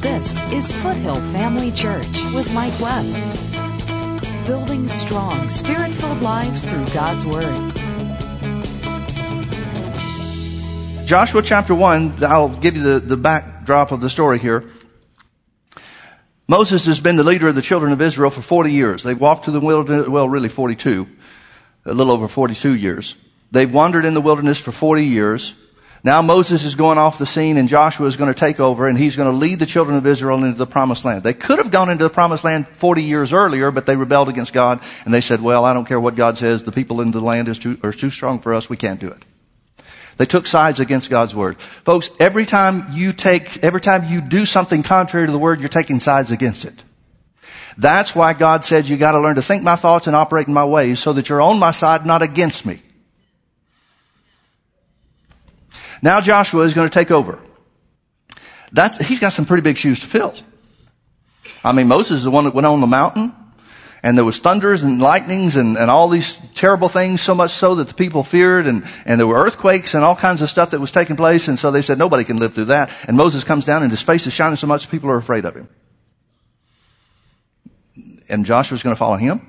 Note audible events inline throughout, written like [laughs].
This is Foothill Family Church with Mike Webb. Building strong, spirit filled lives through God's Word. Joshua chapter 1, I'll give you the, the backdrop of the story here. Moses has been the leader of the children of Israel for 40 years. They've walked through the wilderness, well, really 42, a little over 42 years. They've wandered in the wilderness for 40 years. Now Moses is going off the scene and Joshua is going to take over and he's going to lead the children of Israel into the promised land. They could have gone into the promised land 40 years earlier, but they rebelled against God and they said, well, I don't care what God says. The people in the land is too, are too strong for us. We can't do it. They took sides against God's word. Folks, every time you take, every time you do something contrary to the word, you're taking sides against it. That's why God said you gotta learn to think my thoughts and operate in my ways so that you're on my side, not against me. Now Joshua is going to take over. That's, he's got some pretty big shoes to fill. I mean, Moses is the one that went on the mountain and there was thunders and lightnings and, and all these terrible things, so much so that the people feared and, and there were earthquakes and all kinds of stuff that was taking place. And so they said, nobody can live through that. And Moses comes down and his face is shining so much people are afraid of him. And Joshua's going to follow him.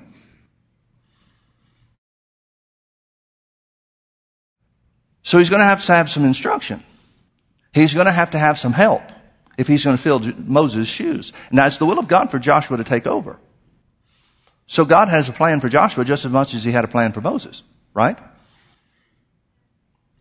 So he's going to have to have some instruction. He's going to have to have some help if he's going to fill Moses' shoes. Now it's the will of God for Joshua to take over. So God has a plan for Joshua just as much as he had a plan for Moses, right?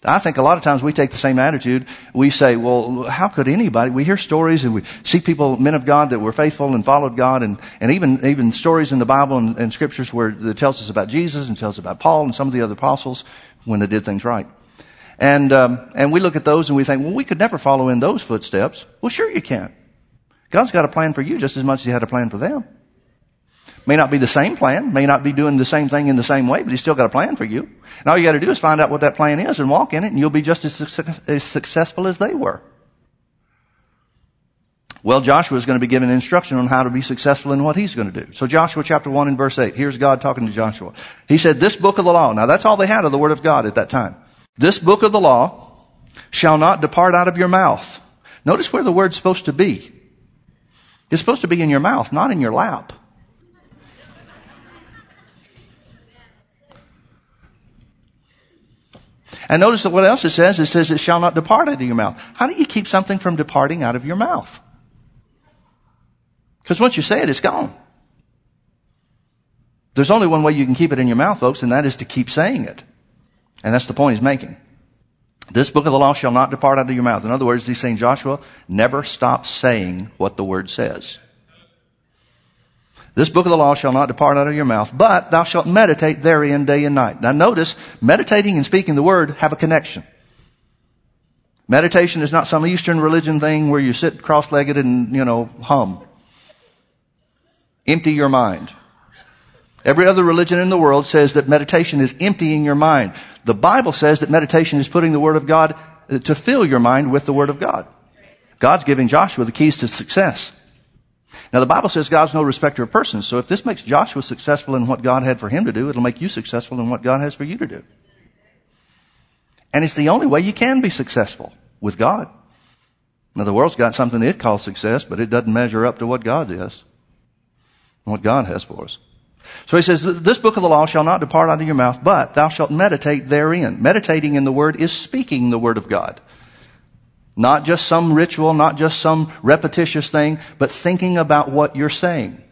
I think a lot of times we take the same attitude. We say, well, how could anybody? We hear stories and we see people, men of God that were faithful and followed God and, and even, even stories in the Bible and, and scriptures where it tells us about Jesus and tells us about Paul and some of the other apostles when they did things right. And, um, and we look at those and we think, well, we could never follow in those footsteps. Well, sure you can. God's got a plan for you just as much as He had a plan for them. May not be the same plan, may not be doing the same thing in the same way, but He's still got a plan for you. And all you got to do is find out what that plan is and walk in it, and you'll be just as, as successful as they were. Well, Joshua is going to be given instruction on how to be successful in what he's going to do. So Joshua chapter 1 and verse 8, here's God talking to Joshua. He said, this book of the law, now that's all they had of the Word of God at that time. This book of the law shall not depart out of your mouth. Notice where the word's supposed to be. It's supposed to be in your mouth, not in your lap. And notice what else it says. It says it shall not depart out of your mouth. How do you keep something from departing out of your mouth? Because once you say it, it's gone. There's only one way you can keep it in your mouth, folks, and that is to keep saying it. And that's the point he's making. This book of the law shall not depart out of your mouth. In other words, he's saying, Joshua, never stop saying what the word says. This book of the law shall not depart out of your mouth, but thou shalt meditate therein day and night. Now notice, meditating and speaking the word have a connection. Meditation is not some Eastern religion thing where you sit cross-legged and, you know, hum. Empty your mind. Every other religion in the world says that meditation is emptying your mind. The Bible says that meditation is putting the Word of God uh, to fill your mind with the Word of God. God's giving Joshua the keys to success. Now the Bible says God's no respecter of persons, so if this makes Joshua successful in what God had for him to do, it'll make you successful in what God has for you to do. And it's the only way you can be successful with God. Now the world's got something it calls success, but it doesn't measure up to what God is, and what God has for us. So he says, this book of the law shall not depart out of your mouth, but thou shalt meditate therein. Meditating in the word is speaking the word of God. Not just some ritual, not just some repetitious thing, but thinking about what you're saying.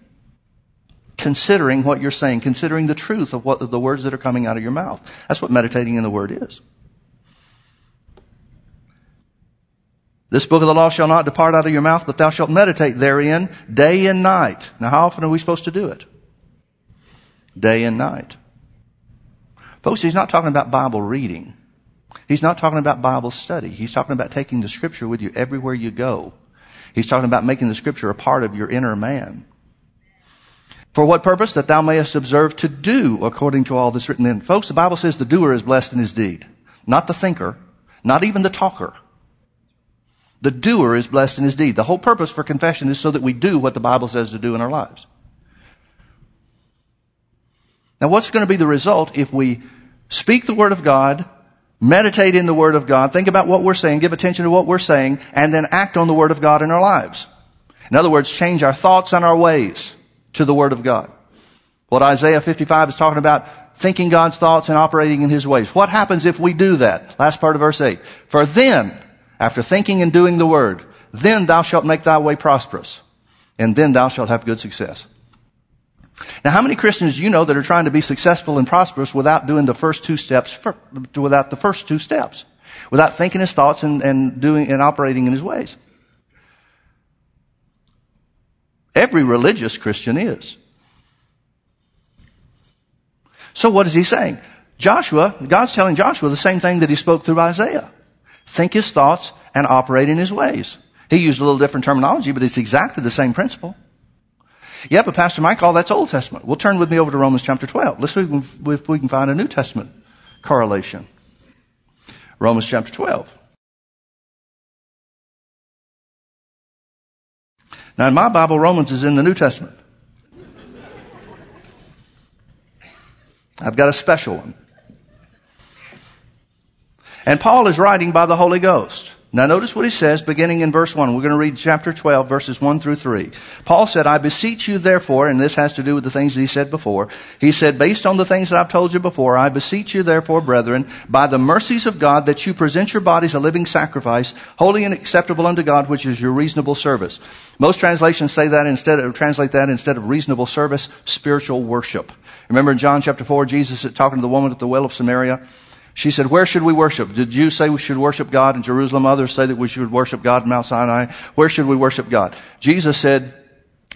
Considering what you're saying, considering the truth of what the words that are coming out of your mouth. That's what meditating in the word is. This book of the law shall not depart out of your mouth, but thou shalt meditate therein day and night. Now how often are we supposed to do it? Day and night. Folks, he's not talking about Bible reading. He's not talking about Bible study. He's talking about taking the scripture with you everywhere you go. He's talking about making the scripture a part of your inner man. For what purpose? That thou mayest observe to do according to all that's written in. Folks, the Bible says the doer is blessed in his deed. Not the thinker. Not even the talker. The doer is blessed in his deed. The whole purpose for confession is so that we do what the Bible says to do in our lives. Now what's going to be the result if we speak the Word of God, meditate in the Word of God, think about what we're saying, give attention to what we're saying, and then act on the Word of God in our lives? In other words, change our thoughts and our ways to the Word of God. What Isaiah 55 is talking about, thinking God's thoughts and operating in His ways. What happens if we do that? Last part of verse 8. For then, after thinking and doing the Word, then thou shalt make thy way prosperous, and then thou shalt have good success. Now, how many Christians do you know that are trying to be successful and prosperous without doing the first two steps, without the first two steps, without thinking his thoughts and, and doing and operating in his ways? Every religious Christian is. So what is he saying? Joshua, God's telling Joshua the same thing that he spoke through Isaiah. Think his thoughts and operate in his ways. He used a little different terminology, but it's exactly the same principle. Yeah, but Pastor Michael, that's Old Testament. Well, turn with me over to Romans chapter 12. Let's see if we can find a New Testament correlation. Romans chapter 12. Now, in my Bible, Romans is in the New Testament. I've got a special one. And Paul is writing by the Holy Ghost. Now notice what he says beginning in verse 1. We're going to read chapter 12 verses 1 through 3. Paul said, I beseech you therefore, and this has to do with the things that he said before. He said, based on the things that I've told you before, I beseech you therefore, brethren, by the mercies of God, that you present your bodies a living sacrifice, holy and acceptable unto God, which is your reasonable service. Most translations say that instead of, translate that instead of reasonable service, spiritual worship. Remember in John chapter 4, Jesus talking to the woman at the well of Samaria? She said, where should we worship? Did you say we should worship God in Jerusalem? Others say that we should worship God in Mount Sinai. Where should we worship God? Jesus said,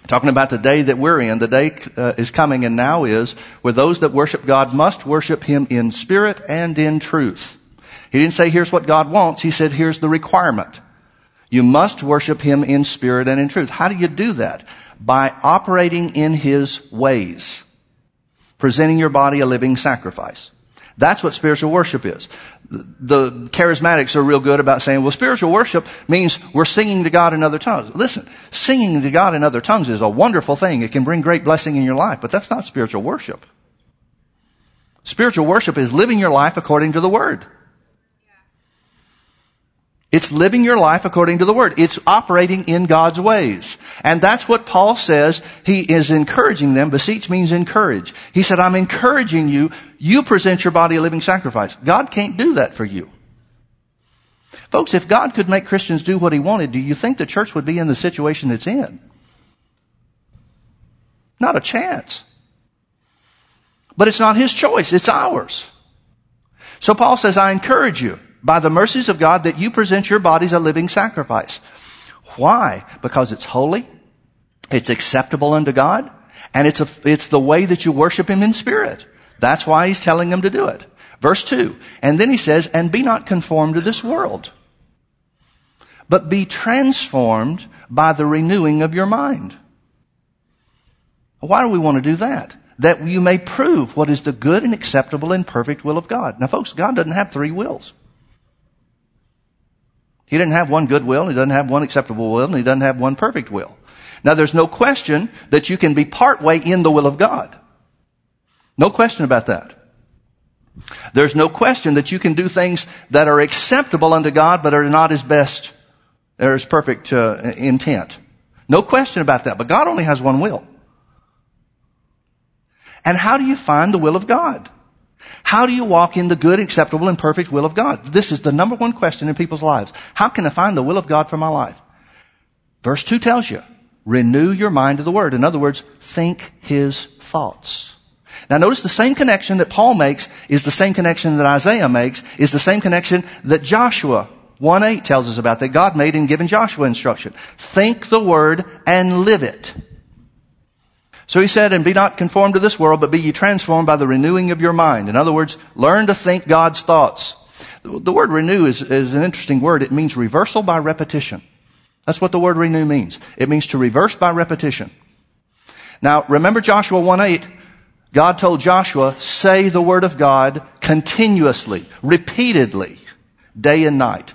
talking about the day that we're in, the day uh, is coming and now is, where those that worship God must worship Him in spirit and in truth. He didn't say, here's what God wants. He said, here's the requirement. You must worship Him in spirit and in truth. How do you do that? By operating in His ways. Presenting your body a living sacrifice. That's what spiritual worship is. The charismatics are real good about saying, well, spiritual worship means we're singing to God in other tongues. Listen, singing to God in other tongues is a wonderful thing. It can bring great blessing in your life, but that's not spiritual worship. Spiritual worship is living your life according to the Word. It's living your life according to the Word. It's operating in God's ways. And that's what Paul says. He is encouraging them. Beseech means encourage. He said, I'm encouraging you. You present your body a living sacrifice. God can't do that for you. Folks, if God could make Christians do what He wanted, do you think the church would be in the situation it's in? Not a chance. But it's not His choice. It's ours. So Paul says, I encourage you by the mercies of God that you present your bodies a living sacrifice. Why? Because it's holy, it's acceptable unto God, and it's a, it's the way that you worship Him in spirit. That's why He's telling them to do it. Verse 2. And then He says, and be not conformed to this world, but be transformed by the renewing of your mind. Why do we want to do that? That you may prove what is the good and acceptable and perfect will of God. Now folks, God doesn't have three wills. He didn't have one good will, he doesn't have one acceptable will, and he doesn't have one perfect will. Now there's no question that you can be partway in the will of God. No question about that. There's no question that you can do things that are acceptable unto God, but are not his best, or his perfect uh, intent. No question about that. But God only has one will. And how do you find the will of God? How do you walk in the good, acceptable, and perfect will of God? This is the number one question in people's lives. How can I find the will of God for my life? Verse 2 tells you, renew your mind to the Word. In other words, think His thoughts. Now notice the same connection that Paul makes is the same connection that Isaiah makes, is the same connection that Joshua 1-8 tells us about, that God made in giving Joshua instruction. Think the Word and live it. So he said, and be not conformed to this world, but be ye transformed by the renewing of your mind. In other words, learn to think God's thoughts. The word renew is, is an interesting word. It means reversal by repetition. That's what the word renew means. It means to reverse by repetition. Now, remember Joshua 1-8? God told Joshua, say the word of God continuously, repeatedly, day and night.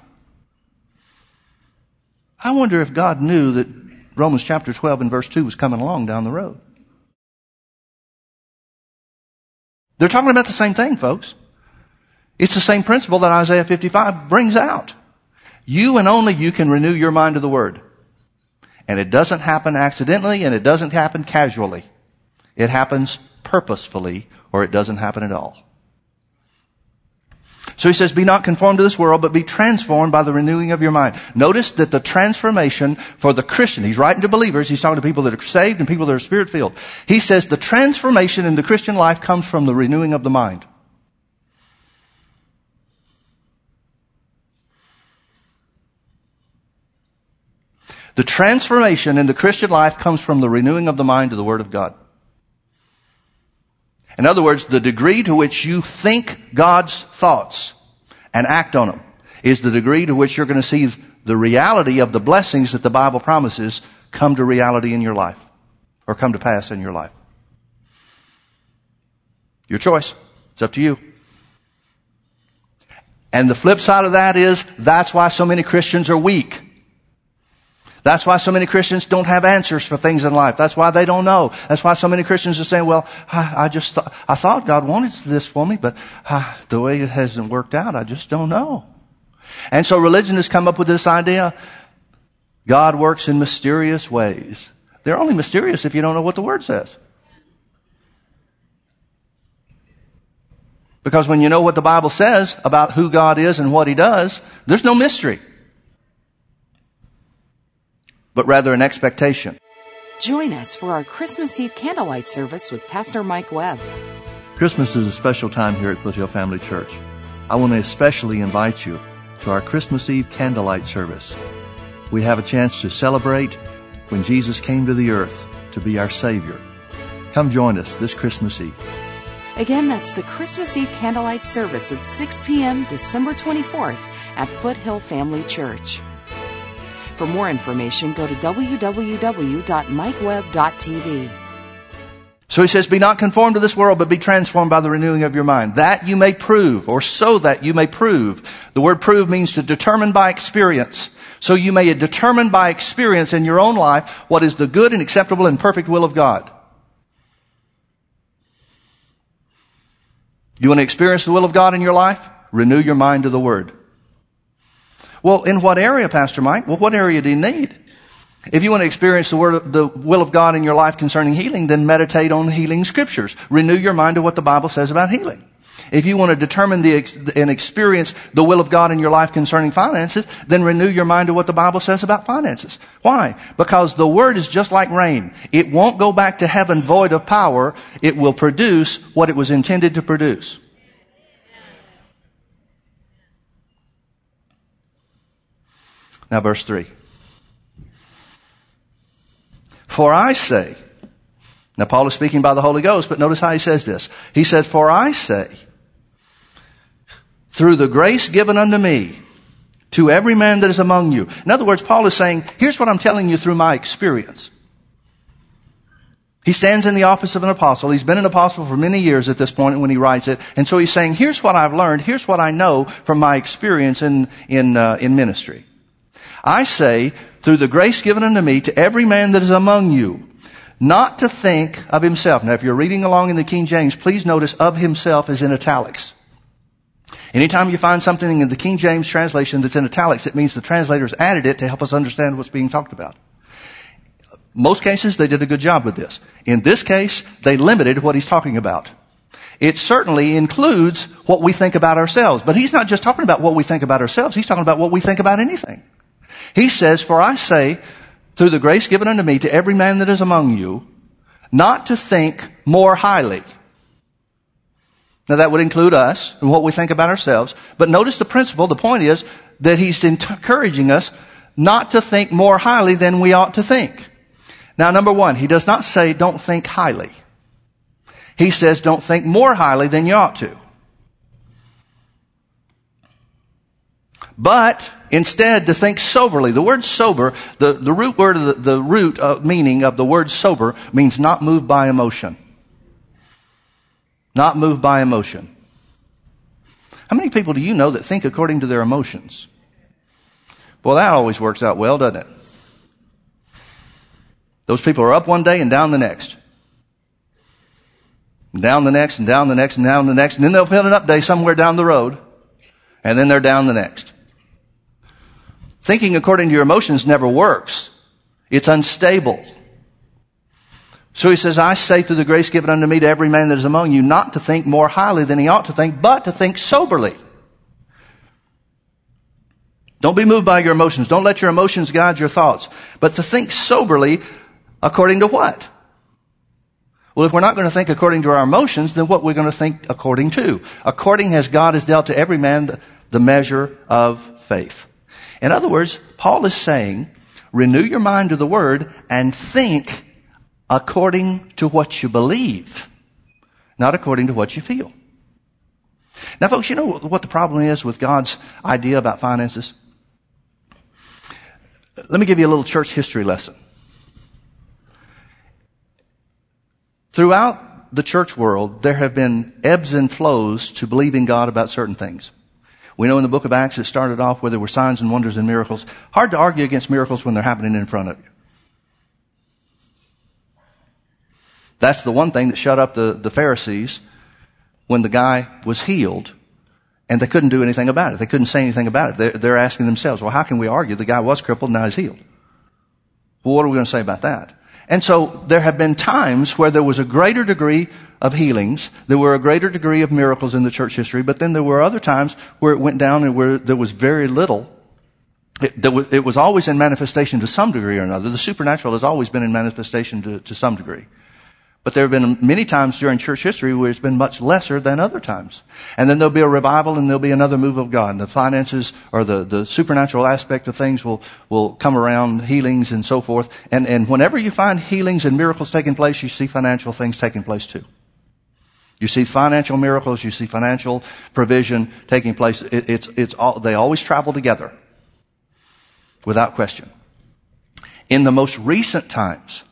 I wonder if God knew that Romans chapter 12 and verse 2 was coming along down the road. They're talking about the same thing, folks. It's the same principle that Isaiah 55 brings out. You and only you can renew your mind to the Word. And it doesn't happen accidentally and it doesn't happen casually. It happens purposefully or it doesn't happen at all. So he says, be not conformed to this world, but be transformed by the renewing of your mind. Notice that the transformation for the Christian, he's writing to believers, he's talking to people that are saved and people that are spirit filled. He says the transformation in the Christian life comes from the renewing of the mind. The transformation in the Christian life comes from the renewing of the mind to the Word of God. In other words, the degree to which you think God's thoughts and act on them is the degree to which you're going to see the reality of the blessings that the Bible promises come to reality in your life or come to pass in your life. Your choice. It's up to you. And the flip side of that is that's why so many Christians are weak. That's why so many Christians don't have answers for things in life. That's why they don't know. That's why so many Christians are saying, well, I, I just, th- I thought God wanted this for me, but uh, the way it hasn't worked out, I just don't know. And so religion has come up with this idea. God works in mysterious ways. They're only mysterious if you don't know what the word says. Because when you know what the Bible says about who God is and what He does, there's no mystery but rather an expectation. Join us for our Christmas Eve candlelight service with Pastor Mike Webb. Christmas is a special time here at Foothill Family Church. I want to especially invite you to our Christmas Eve candlelight service. We have a chance to celebrate when Jesus came to the earth to be our Savior. Come join us this Christmas Eve. Again, that's the Christmas Eve candlelight service at 6 p.m. December 24th at Foothill Family Church. For more information, go to www.mikewebb.tv. So he says, be not conformed to this world, but be transformed by the renewing of your mind. That you may prove, or so that you may prove. The word prove means to determine by experience. So you may determine by experience in your own life what is the good and acceptable and perfect will of God. You want to experience the will of God in your life? Renew your mind to the Word. Well, in what area, Pastor Mike? Well, what area do you need? If you want to experience the word, the will of God in your life concerning healing, then meditate on healing scriptures. Renew your mind to what the Bible says about healing. If you want to determine the, and experience the will of God in your life concerning finances, then renew your mind to what the Bible says about finances. Why? Because the Word is just like rain. It won't go back to heaven void of power. It will produce what it was intended to produce. Now, verse 3. For I say, now Paul is speaking by the Holy Ghost, but notice how he says this. He said, For I say, through the grace given unto me, to every man that is among you. In other words, Paul is saying, here's what I'm telling you through my experience. He stands in the office of an apostle. He's been an apostle for many years at this point when he writes it. And so he's saying, here's what I've learned. Here's what I know from my experience in, in, uh, in ministry. I say, through the grace given unto me, to every man that is among you, not to think of himself. Now, if you're reading along in the King James, please notice of himself is in italics. Anytime you find something in the King James translation that's in italics, it means the translators added it to help us understand what's being talked about. Most cases, they did a good job with this. In this case, they limited what he's talking about. It certainly includes what we think about ourselves. But he's not just talking about what we think about ourselves, he's talking about what we think about anything. He says, For I say, through the grace given unto me to every man that is among you, not to think more highly. Now that would include us and what we think about ourselves. But notice the principle. The point is that he's encouraging us not to think more highly than we ought to think. Now number one, he does not say don't think highly. He says don't think more highly than you ought to. But instead to think soberly. The word sober, the, the root word of the, the root of meaning of the word sober means not moved by emotion. Not moved by emotion. How many people do you know that think according to their emotions? Well, that always works out well, doesn't it? Those people are up one day and down the next. down the next and down the next and down the next. And then they'll hit an up day somewhere down the road. And then they're down the next. Thinking according to your emotions never works. It's unstable. So he says, I say through the grace given unto me to every man that is among you not to think more highly than he ought to think, but to think soberly. Don't be moved by your emotions. Don't let your emotions guide your thoughts. But to think soberly according to what? Well, if we're not going to think according to our emotions, then what we're going to think according to? According as God has dealt to every man the, measure of faith. In other words, Paul is saying, renew your mind to the word and think according to what you believe, not according to what you feel. Now folks, you know what the problem is with God's idea about finances? Let me give you a little church history lesson. Throughout the church world, there have been ebbs and flows to believing God about certain things. We know in the book of Acts it started off where there were signs and wonders and miracles. Hard to argue against miracles when they're happening in front of you. That's the one thing that shut up the, the Pharisees when the guy was healed and they couldn't do anything about it. They couldn't say anything about it. They're, they're asking themselves, well, how can we argue? The guy was crippled, and now he's healed. Well, what are we going to say about that? And so there have been times where there was a greater degree of healings. There were a greater degree of miracles in the church history, but then there were other times where it went down and where there was very little. It, was, it was, always in manifestation to some degree or another. The supernatural has always been in manifestation to, to some degree. But there have been many times during church history where it's been much lesser than other times. And then there'll be a revival and there'll be another move of God. And the finances or the, the supernatural aspect of things will, will come around, healings and so forth. And, and whenever you find healings and miracles taking place, you see financial things taking place too. You see financial miracles, you see financial provision taking place. It, it's, it's all, they always travel together. Without question. In the most recent times,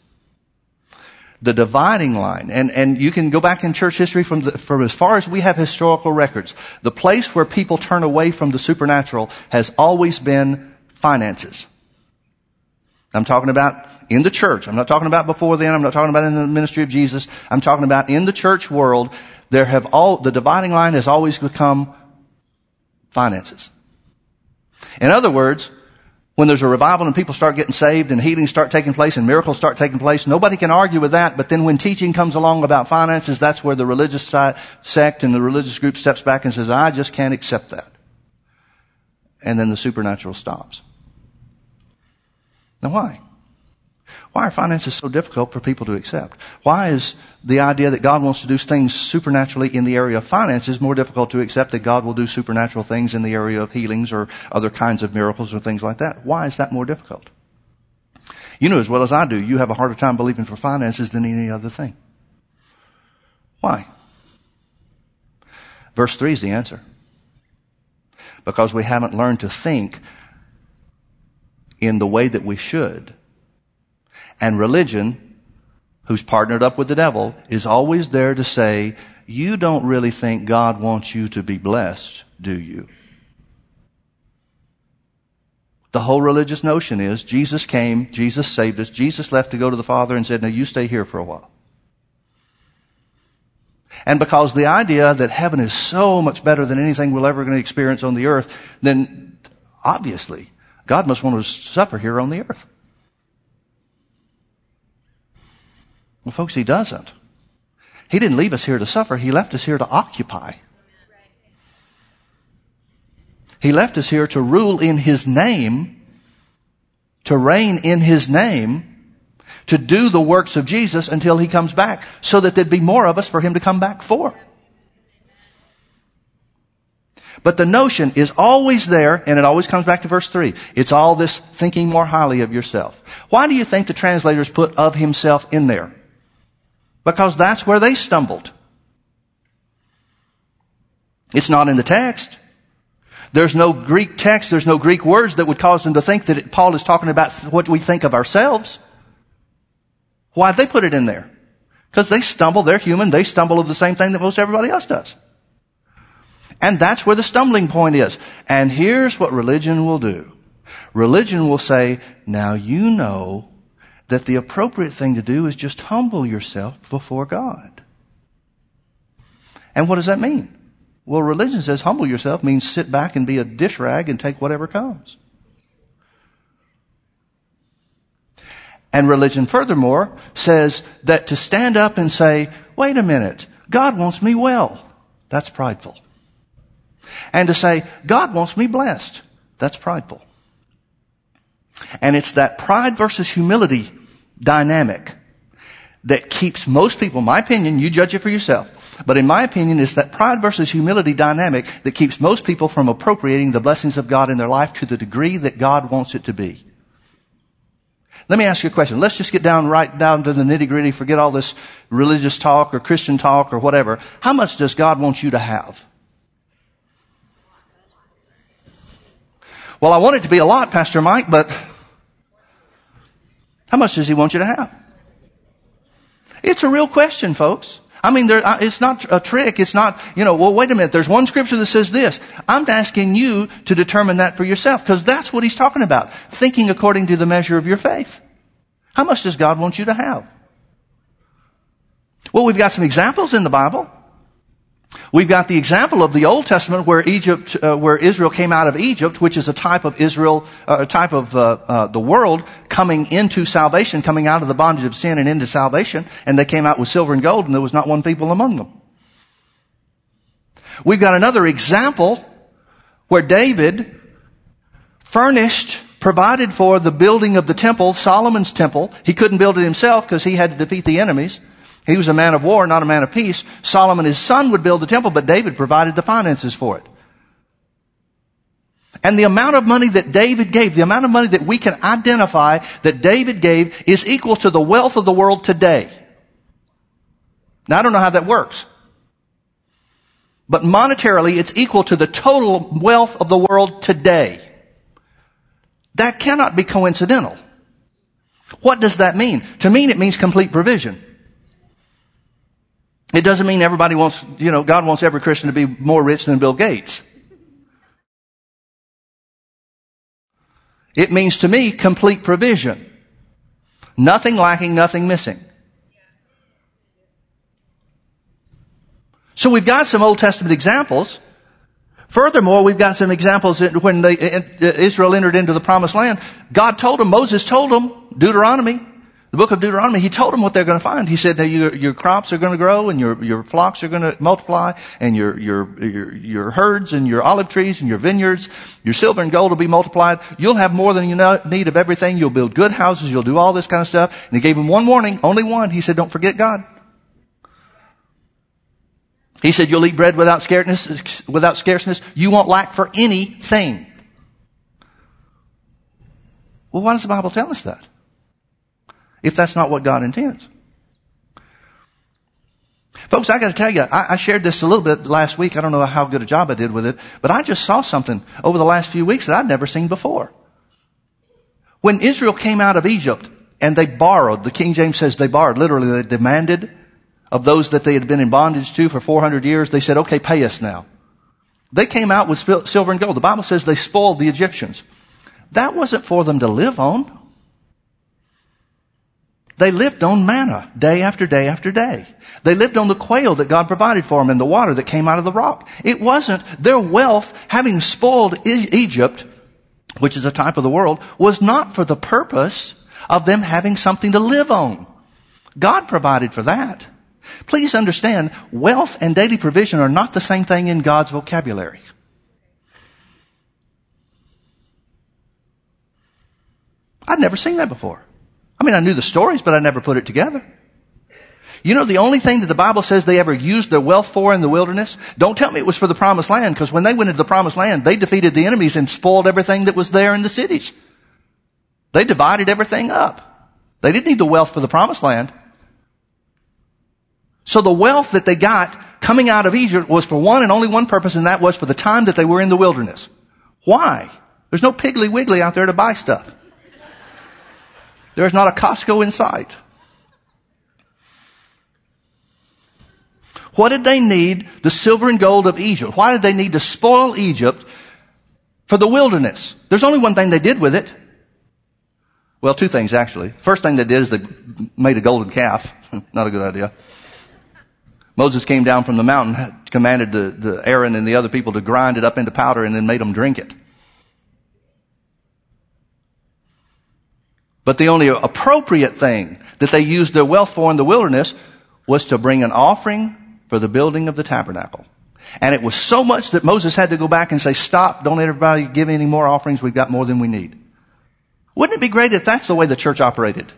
the dividing line. And, and you can go back in church history from, the, from as far as we have historical records. The place where people turn away from the supernatural has always been finances. I'm talking about in the church. I'm not talking about before then. I'm not talking about in the ministry of Jesus. I'm talking about in the church world. There have all, the dividing line has always become finances. In other words, when there's a revival and people start getting saved and healings start taking place and miracles start taking place, nobody can argue with that. But then when teaching comes along about finances, that's where the religious side, sect and the religious group steps back and says, I just can't accept that. And then the supernatural stops. Now why? Why are finances so difficult for people to accept? Why is the idea that God wants to do things supernaturally in the area of finances more difficult to accept that God will do supernatural things in the area of healings or other kinds of miracles or things like that? Why is that more difficult? You know as well as I do, you have a harder time believing for finances than any other thing. Why? Verse 3 is the answer. Because we haven't learned to think in the way that we should and religion, who's partnered up with the devil, is always there to say, you don't really think God wants you to be blessed, do you? The whole religious notion is Jesus came, Jesus saved us, Jesus left to go to the Father and said, now you stay here for a while. And because the idea that heaven is so much better than anything we're ever going to experience on the earth, then obviously God must want us to suffer here on the earth. Well, folks, he doesn't. He didn't leave us here to suffer. He left us here to occupy. He left us here to rule in His name, to reign in His name, to do the works of Jesus until He comes back, so that there'd be more of us for Him to come back for. But the notion is always there, and it always comes back to verse 3. It's all this thinking more highly of yourself. Why do you think the translators put of himself in there? Because that's where they stumbled. It's not in the text. There's no Greek text, there's no Greek words that would cause them to think that it, Paul is talking about what we think of ourselves. Why'd they put it in there? Because they stumble, they're human, they stumble of the same thing that most everybody else does. And that's where the stumbling point is. And here's what religion will do. Religion will say, now you know that the appropriate thing to do is just humble yourself before God. And what does that mean? Well, religion says humble yourself means sit back and be a dish rag and take whatever comes. And religion furthermore says that to stand up and say, wait a minute, God wants me well. That's prideful. And to say, God wants me blessed. That's prideful. And it's that pride versus humility dynamic that keeps most people, my opinion, you judge it for yourself, but in my opinion, it's that pride versus humility dynamic that keeps most people from appropriating the blessings of God in their life to the degree that God wants it to be. Let me ask you a question. Let's just get down right down to the nitty gritty, forget all this religious talk or Christian talk or whatever. How much does God want you to have? Well, I want it to be a lot, Pastor Mike, but how much does he want you to have? It's a real question, folks. I mean, there, it's not a trick. It's not, you know, well, wait a minute. There's one scripture that says this. I'm asking you to determine that for yourself because that's what he's talking about. Thinking according to the measure of your faith. How much does God want you to have? Well, we've got some examples in the Bible. We've got the example of the Old Testament where Egypt, uh, where Israel came out of Egypt, which is a type of Israel, uh, a type of uh, uh, the world coming into salvation, coming out of the bondage of sin and into salvation, and they came out with silver and gold, and there was not one people among them. We've got another example where David furnished, provided for the building of the temple, Solomon's temple. He couldn't build it himself because he had to defeat the enemies. He was a man of war, not a man of peace. Solomon, his son, would build the temple, but David provided the finances for it. And the amount of money that David gave, the amount of money that we can identify that David gave is equal to the wealth of the world today. Now I don't know how that works. But monetarily, it's equal to the total wealth of the world today. That cannot be coincidental. What does that mean? To me, it means complete provision. It doesn't mean everybody wants, you know, God wants every Christian to be more rich than Bill Gates. It means to me complete provision. Nothing lacking, nothing missing. So we've got some Old Testament examples. Furthermore, we've got some examples when they, uh, uh, Israel entered into the promised land. God told them, Moses told them, Deuteronomy, the book of Deuteronomy, he told them what they're going to find. He said that your, your crops are going to grow and your, your flocks are going to multiply and your, your, your, your herds and your olive trees and your vineyards, your silver and gold will be multiplied. You'll have more than you need of everything. You'll build good houses. You'll do all this kind of stuff. And he gave them one warning, only one. He said, don't forget God. He said, you'll eat bread without scarceness, without scarceness. You won't lack for anything. Well, why does the Bible tell us that? If that's not what God intends. Folks, I got to tell you, I, I, shared this a little bit last week. I don't know how good a job I did with it, but I just saw something over the last few weeks that I'd never seen before. When Israel came out of Egypt and they borrowed, the King James says they borrowed, literally they demanded of those that they had been in bondage to for 400 years, they said, okay, pay us now. They came out with silver and gold. The Bible says they spoiled the Egyptians. That wasn't for them to live on. They lived on manna day after day after day. They lived on the quail that God provided for them and the water that came out of the rock. It wasn't their wealth having spoiled Egypt, which is a type of the world, was not for the purpose of them having something to live on. God provided for that. Please understand, wealth and daily provision are not the same thing in God's vocabulary. I'd never seen that before. I mean, I knew the stories, but I never put it together. You know the only thing that the Bible says they ever used their wealth for in the wilderness? Don't tell me it was for the promised land, because when they went into the promised land, they defeated the enemies and spoiled everything that was there in the cities. They divided everything up. They didn't need the wealth for the promised land. So the wealth that they got coming out of Egypt was for one and only one purpose, and that was for the time that they were in the wilderness. Why? There's no Piggly Wiggly out there to buy stuff. There's not a Costco in sight. What did they need the silver and gold of Egypt? Why did they need to spoil Egypt for the wilderness? There's only one thing they did with it. Well, two things actually. First thing they did is they made a golden calf. [laughs] Not a good idea. Moses came down from the mountain, commanded the, the Aaron and the other people to grind it up into powder and then made them drink it. But the only appropriate thing that they used their wealth for in the wilderness was to bring an offering for the building of the tabernacle. And it was so much that Moses had to go back and say, stop, don't everybody give any more offerings, we've got more than we need. Wouldn't it be great if that's the way the church operated?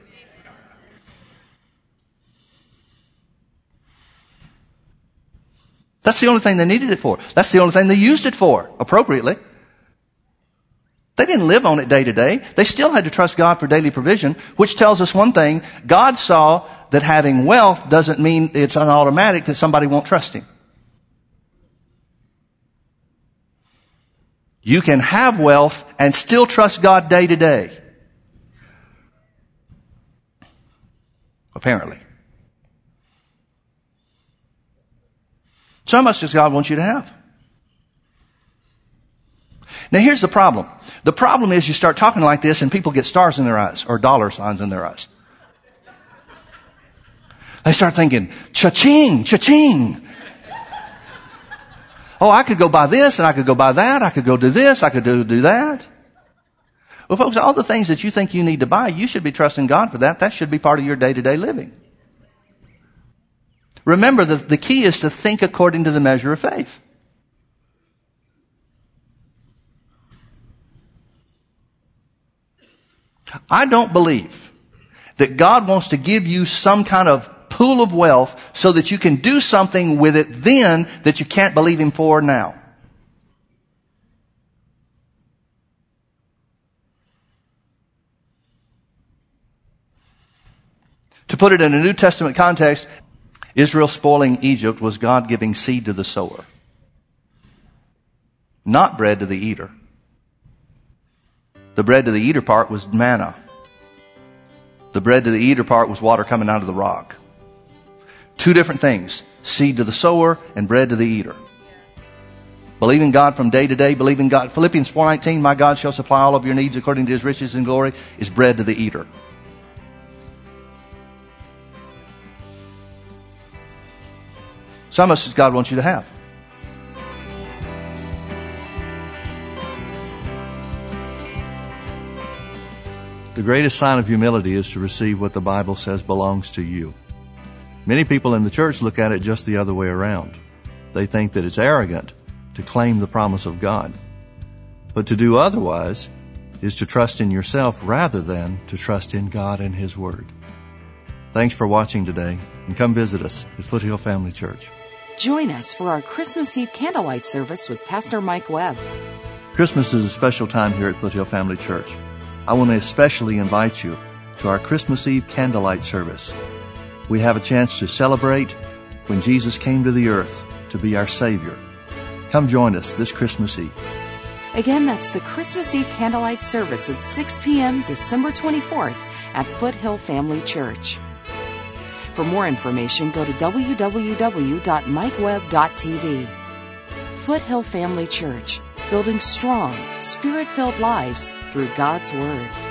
That's the only thing they needed it for. That's the only thing they used it for, appropriately. They didn't live on it day to day. They still had to trust God for daily provision, which tells us one thing. God saw that having wealth doesn't mean it's an automatic that somebody won't trust Him. You can have wealth and still trust God day to day. Apparently. So much does God want you to have? Now here's the problem. The problem is you start talking like this and people get stars in their eyes or dollar signs in their eyes. They start thinking, cha-ching, cha-ching. Oh, I could go buy this and I could go buy that. I could go do this. I could do, do that. Well, folks, all the things that you think you need to buy, you should be trusting God for that. That should be part of your day-to-day living. Remember, the, the key is to think according to the measure of faith. I don't believe that God wants to give you some kind of pool of wealth so that you can do something with it then that you can't believe Him for now. To put it in a New Testament context, Israel spoiling Egypt was God giving seed to the sower, not bread to the eater. The bread to the eater part was manna. The bread to the eater part was water coming out of the rock. Two different things. Seed to the sower and bread to the eater. Believing God from day to day, believing God. Philippians 4.19, my God shall supply all of your needs according to his riches and glory, is bread to the eater. So how much does God want you to have? The greatest sign of humility is to receive what the Bible says belongs to you. Many people in the church look at it just the other way around. They think that it's arrogant to claim the promise of God. But to do otherwise is to trust in yourself rather than to trust in God and His Word. Thanks for watching today and come visit us at Foothill Family Church. Join us for our Christmas Eve candlelight service with Pastor Mike Webb. Christmas is a special time here at Foothill Family Church. I want to especially invite you to our Christmas Eve candlelight service. We have a chance to celebrate when Jesus came to the earth to be our Savior. Come join us this Christmas Eve. Again, that's the Christmas Eve candlelight service at 6 p.m. December 24th at Foothill Family Church. For more information, go to www.mikewebb.tv. Foothill Family Church, building strong, spirit filled lives through God's Word.